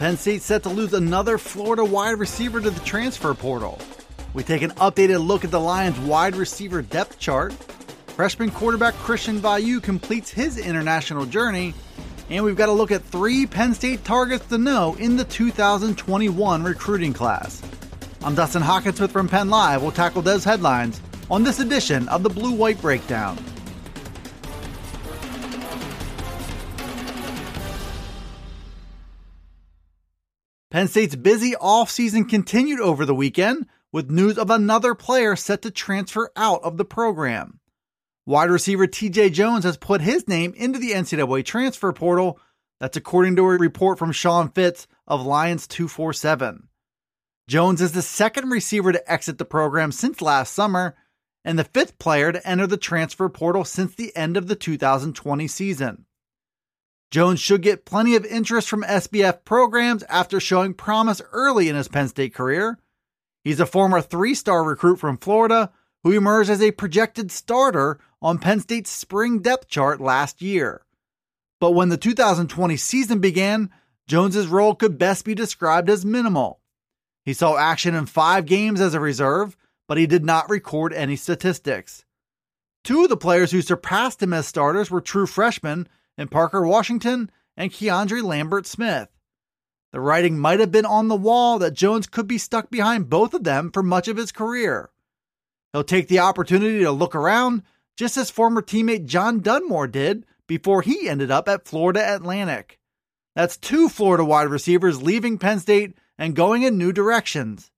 Penn State set to lose another Florida wide receiver to the transfer portal. We take an updated look at the Lions wide receiver depth chart. Freshman quarterback Christian Veilleux completes his international journey. And we've got to look at three Penn State targets to know in the 2021 recruiting class. I'm Dustin Hockensmith from Penn Live. We'll tackle those headlines on this edition of the Blue White Breakdown. Penn State's busy offseason continued over the weekend with news of another player set to transfer out of the program. Wide receiver TJ Jones has put his name into the NCAA transfer portal. That's according to a report from Sean Fitz of Lions 247. Jones is the second receiver to exit the program since last summer and the fifth player to enter the transfer portal since the end of the 2020 season. Jones should get plenty of interest from SBF programs after showing promise early in his Penn State career. He's a former three star recruit from Florida who emerged as a projected starter on Penn State's spring depth chart last year. But when the 2020 season began, Jones's role could best be described as minimal. He saw action in five games as a reserve, but he did not record any statistics. Two of the players who surpassed him as starters were true freshmen and Parker Washington and Keandre Lambert Smith. The writing might have been on the wall that Jones could be stuck behind both of them for much of his career. He'll take the opportunity to look around, just as former teammate John Dunmore did before he ended up at Florida Atlantic. That's two Florida wide receivers leaving Penn State and going in new directions.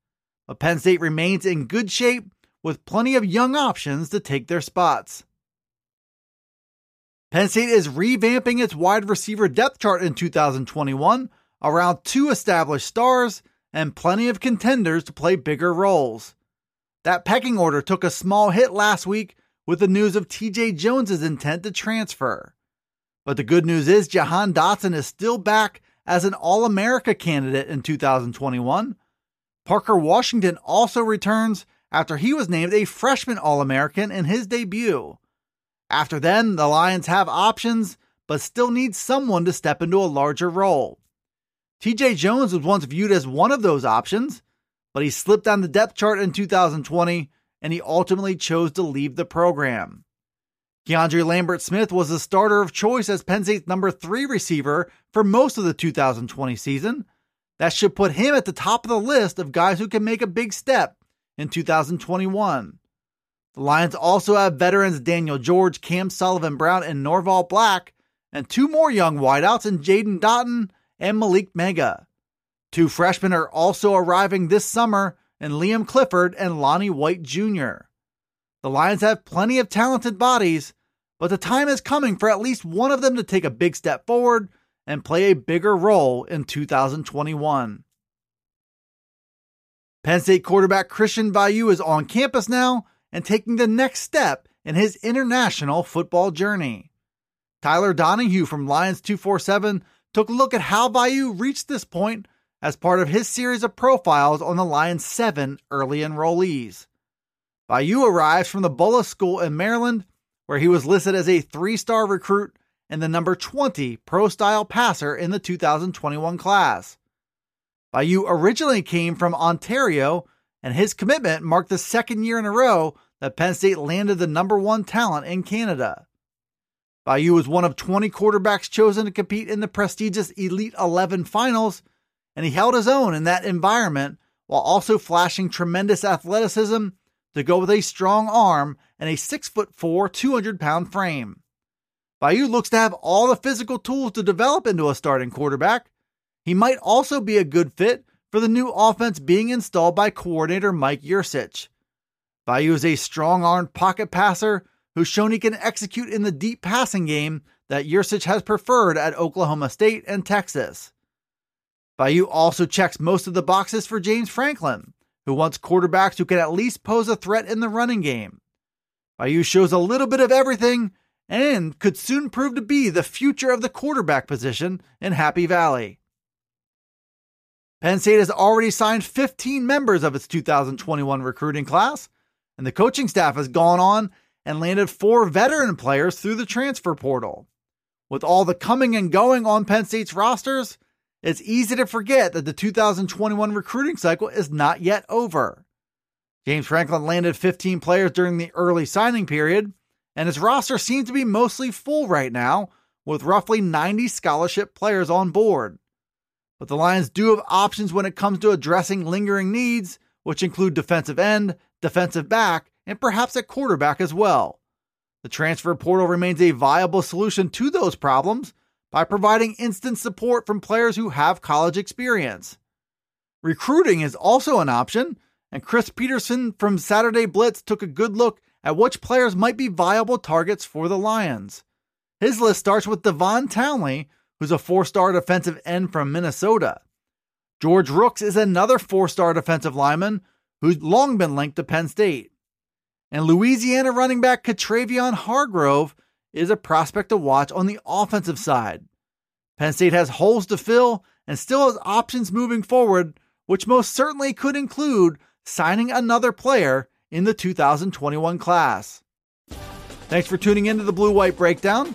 But Penn State remains in good shape with plenty of young options to take their spots. Penn State is revamping its wide receiver depth chart in 2021 around two established stars and plenty of contenders to play bigger roles. That pecking order took a small hit last week with the news of TJ Jones's intent to transfer. But the good news is Jahan Dotson is still back as an All America candidate in 2021. Parker Washington also returns after he was named a freshman All American in his debut. After then, the Lions have options, but still need someone to step into a larger role. TJ Jones was once viewed as one of those options, but he slipped on the depth chart in 2020 and he ultimately chose to leave the program. Keandre Lambert Smith was the starter of choice as Penn State's number three receiver for most of the 2020 season. That should put him at the top of the list of guys who can make a big step in 2021. The Lions also have veterans Daniel George, Cam Sullivan Brown, and Norval Black, and two more young wideouts in Jaden Dottin and Malick Meiga. Two freshmen are also arriving this summer in Liam Clifford and Lonnie White Jr. The Lions have plenty of talented bodies, but the time is coming for at least one of them to take a big step forward and play a bigger role in 2021. Penn State quarterback Christian Veilleux is on campus now and taking the next step in his international football journey. Tyler Donahue from Lions 247 took a look at how Veilleux reached this point as part of his series of profiles on the Lions' seven early enrollees. Veilleux arrives from the Bullis School in Maryland, where he was listed as a three star recruit and the number 20 pro style passer in the 2021 class. Veilleux originally came from Ontario and his commitment marked the second year in a row that Penn State landed the number one talent in Canada. Veilleux was one of 20 quarterbacks chosen to compete in the prestigious Elite 11 finals, and he held his own in that environment while also flashing tremendous athleticism to go with a strong arm and a 6'4, 200 pound frame. Veilleux looks to have all the physical tools to develop into a starting quarterback. He might also be a good fit for the new offense being installed by coordinator Mike Yurcich. Veilleux is a strong armed pocket passer who's shown he can execute in the deep passing game that Yurcich has preferred at Oklahoma State and Texas. Veilleux also checks most of the boxes for James Franklin, who wants quarterbacks who can at least pose a threat in the running game. Veilleux shows a little bit of everything and could soon prove to be the future of the quarterback position in Happy Valley. Penn State has already signed 15 members of its 2021 recruiting class, and the coaching staff has gone on and landed four veteran players through the transfer portal. With all the coming and going on Penn State's rosters, it's easy to forget that the 2021 recruiting cycle is not yet over. James Franklin landed 15 players during the early signing period, and his roster seems to be mostly full right now, with roughly 90 scholarship players on board. But the Lions do have options when it comes to addressing lingering needs, which include defensive end, defensive back, and perhaps a quarterback as well. The transfer portal remains a viable solution to those problems by providing instant support from players who have college experience. Recruiting is also an option, and Chris Peterson from Saturday Blitz took a good look at which players might be viable targets for the Lions. His list starts with Devon Townley, who's a four star defensive end from Minnesota. George Rooks is another four star defensive lineman who's long been linked to Penn State. And Louisiana running back Katravion Hargrove is a prospect to watch on the offensive side. Penn State has holes to fill and still has options moving forward, which most certainly could include signing another player in the 2021 class. Thanks for tuning into the Blue White Breakdown.